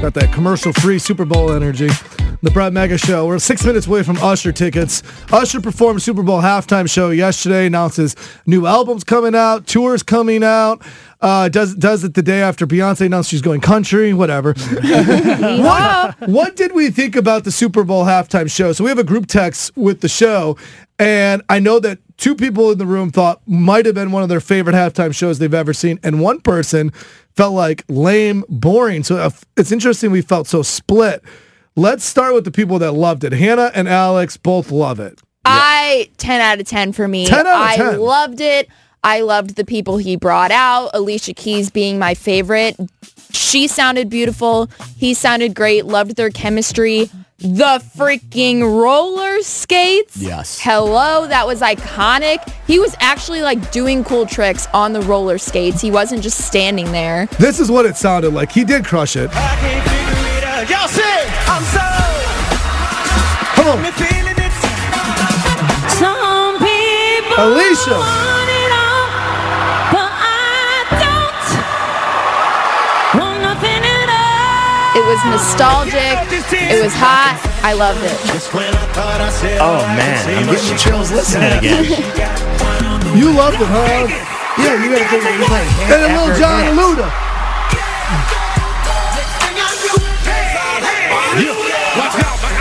Got that commercial free Super Bowl energy. The Brett Mega Show. We're six minutes away from Usher tickets. Usher performed Super Bowl halftime show yesterday, announces new albums coming out, tours coming out. Uh, does does it the day after Beyonce announced she's going country, whatever. what, what did we think about the Super Bowl halftime show? So we have a group text with the show, and I know that two people in the room thought might have been one of their favorite halftime shows they've ever seen, and one person felt like lame, boring. So uh, it's interesting we felt so split. Let's start with the people that loved it. Hannah and Alex both love it. I 10 out of 10 for me. 10 out of 10. I loved it. I loved the people he brought out. Alicia Keys being my favorite. She sounded beautiful. He sounded great. Loved their chemistry. The freaking roller skates. Yes. Hello, that was iconic. He was actually like doing cool tricks on the roller skates. He wasn't just standing there. This is what it sounded like. He did crush it. Y'all say, I'm so. Come on. Me feeling it. Some people Alicia. Nostalgic. It was hot. I loved it. Just when I thought I said Oh man, I'm getting she chills listening again. You loved it, huh? yeah, you gotta think that you played And then Lil Jon and Luda. Watch out, my.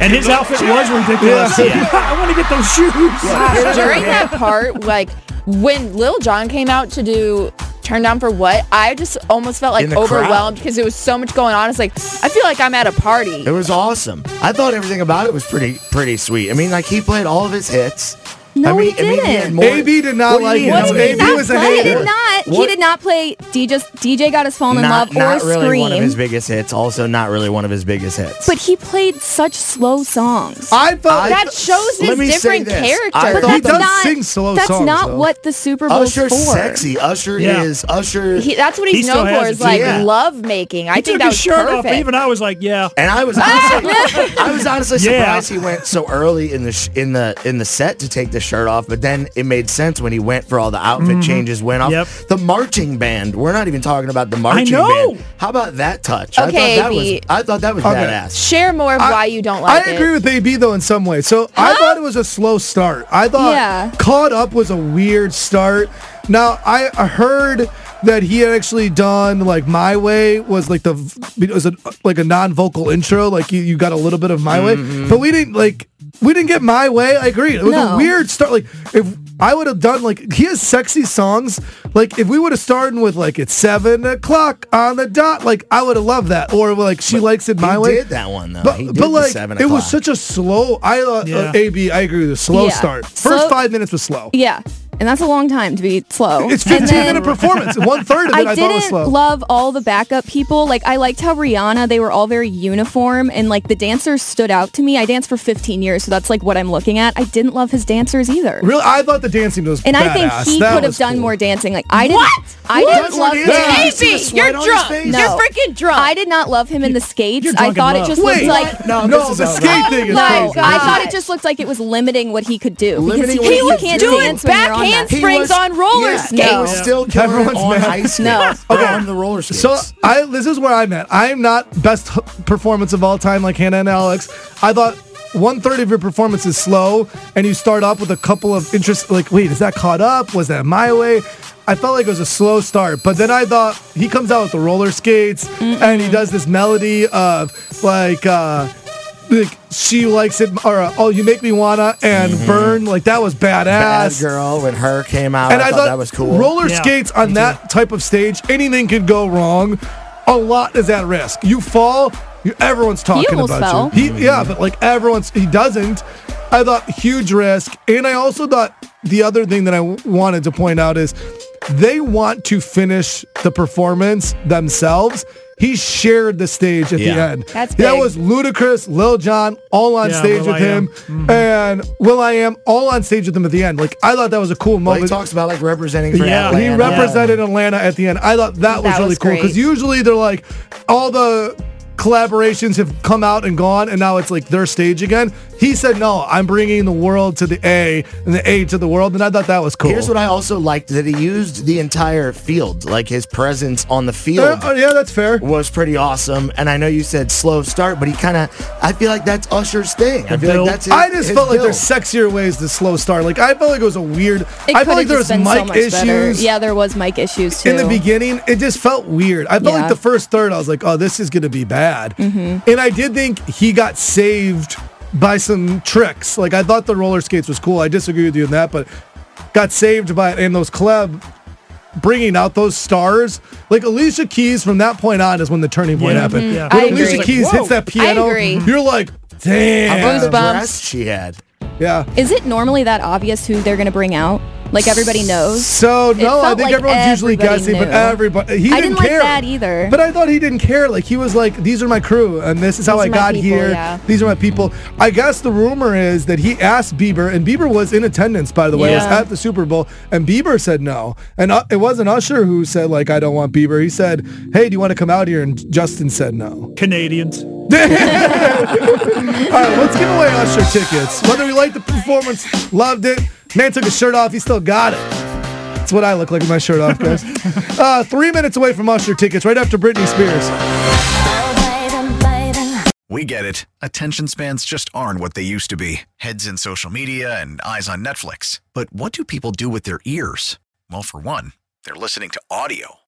And his outfit was ridiculous. Yeah. I want to get those shoes. During that part, like when Lil Jon came out to do Turn Down for What, I just almost felt like In the crowd. overwhelmed because there was so much going on. It's like I feel like I'm at a party. It was awesome. I thought everything about it was pretty pretty sweet. I mean, like he played all of his hits. No, I mean, he I mean, didn't. had more- AB did not What do you like it. What do you AB mean? was a He hater. did not. He did not play DJ. DJ got his fallen in not, love or not really scream. one of his biggest hits. Also, not really one of his biggest hits. but he played such slow songs. I felt that shows Let his me say different this. character. I but thought he does not. sing slow that's songs, not though. what the Super Bowl's Usher's for. sexy. Usher Yeah. is Usher. He, that's what he's still known for has is like yeah. love making. I He think took that his was shirt perfect. off. Even I was like, yeah. and I was honestly, I was honestly Yeah. surprised he went so early in the sh- in the in the set to take the shirt off. But then it made sense when he went for all the outfit mm-hmm. changes. Went off Yep. the marching band. We're not even talking about the marching know. band. How about that touch? Okay, I thought that was I thought that was Okay. badass. Share more of I- why you don't like I it. agree with AB though in some way. So I thought it was a slow start. I thought Yeah. Caught Up was a weird start. Now I I heard that he had actually done like My Way was like the it was a, like a non-vocal intro. Like you, you got a little bit of My Way, mm-hmm. but we didn't like we didn't get My Way. I agree. It was a weird start. Like if I would have done like he has sexy songs. Like if we would have started with like it's seven o'clock on the dot, like I would have loved that. Or like she likes it He my way. did that one though. But, he did but the like seven it was such a slow. I uh, Yeah. uh, AB. I agree with you. Slow Yeah. start. First Slow- five minutes was slow. Yeah, and that's a long time to be slow. It's And 15 then- minute performance. One third of it I, I thought was didn't love all the backup people. Like I liked how Rihanna, they were all very uniform and like the dancers stood out to me. I danced for 15 years, so that's like what I'm looking at. I didn't love his dancers either. really, I thought the dancing was. And I think badass. he That could have was done cool. more dancing. Like I didn't. What? I What? didn't love Did him. you see the AB, sweat you're on his drunk. face? No. You're freaking drunk. I did not love him in the skates. you're I drunk in thought it love. just Wait, looked like. No, no, this is the all- skate thing is No, crazy. I thought it just looked like it was limiting what he could do. Limiting because what he, he you could can't do. dance when you're on backhand that. He springs on roller yeah, skates. He was still killing it Everyone's on mad. ice skates. No. Okay. on the roller skates. So I this is where I'm at. I am not best h- performance of all time like Hannah and Alex. I thought one third of your performance is slow, and you start off with a couple of interest. Like, wait, is that caught up? Was that my way? I felt like it was a slow start, but then I thought he comes out with the roller skates and he does this melody of like uh like she likes it or uh, oh you make me wanna and burn like that was badass Bad badass. girl when her came out. And I, I, thought, that was cool. Roller Yeah, skates on that type of stage, anything could go wrong. A lot is at risk. You fall, you, everyone's talking almost about fell. you. He, yeah, but like everyone's, he doesn't. I thought huge risk, and I also thought the other thing that I w- wanted to point out is they want to finish the performance themselves. He shared the stage at the end. That's That was Ludacris, Lil Jon, all on Yeah, stage Will with I him, Am. and Will I Am, all on stage with him at the end. Like I thought that was a cool Well, moment. he talks about like representing for Yeah. Atlanta. He represented Atlanta at the end. I thought that was really was cool because usually they're like all the collaborations have come out and gone, and now it's like their stage again. He said, "No, I'm bringing the world to the A and the A to the world," and I thought that was cool. Here's what I also liked that he used the entire field, like his presence on the field. uh, yeah, that's fair. was pretty awesome, and I know you said slow start, but he kind of, I feel like that's Usher's thing. I feel build. like that's his, I just his felt like build. there's sexier ways to slow start. Like I felt like it was a weird. It I felt like there was just been so mic issues. better. Yeah, there was mic issues too. in the beginning, it just felt weird. I felt like the first third, I was like, oh, this is going to be bad. Mm-hmm. And I did think he got saved by some tricks. Like, I thought the roller skates was cool. I disagree with you on that, but got saved by it. And those collab bringing out those stars. Like, Alicia Keys from that point on is when the turning point Yeah. happened. Yeah. When I Alicia agree. Keys Whoa. hits that piano, you're like, How about the dress she had? Yeah. Is it normally that obvious who they're gonna bring out? Like everybody knows. So no, I think like everyone's usually everybody guessing, but everybody he I didn't didn't like care. that either. But I thought he didn't care. Like he was like, "These are my crew, and this is how These I got people, here. yeah. These are my people." I guess the rumor is that he asked Bieber, and Bieber was in attendance, by the way, was at the Super Bowl, and Bieber said no. And uh, it wasn't Usher who said like, "I don't want Bieber." He said, "Hey, do you want to come out here?" And Justin said no. Canadians. All right, let's give away Usher tickets. Whether we liked the performance, loved it, man took his shirt off, he still got it. That's what I look like with my shirt off, guys. uh, three minutes away from Usher tickets, right after Britney Spears. We get it. Attention spans just aren't what they used to be heads in social media and eyes on Netflix. But what do people do with their ears? Well, for one, they're listening to audio.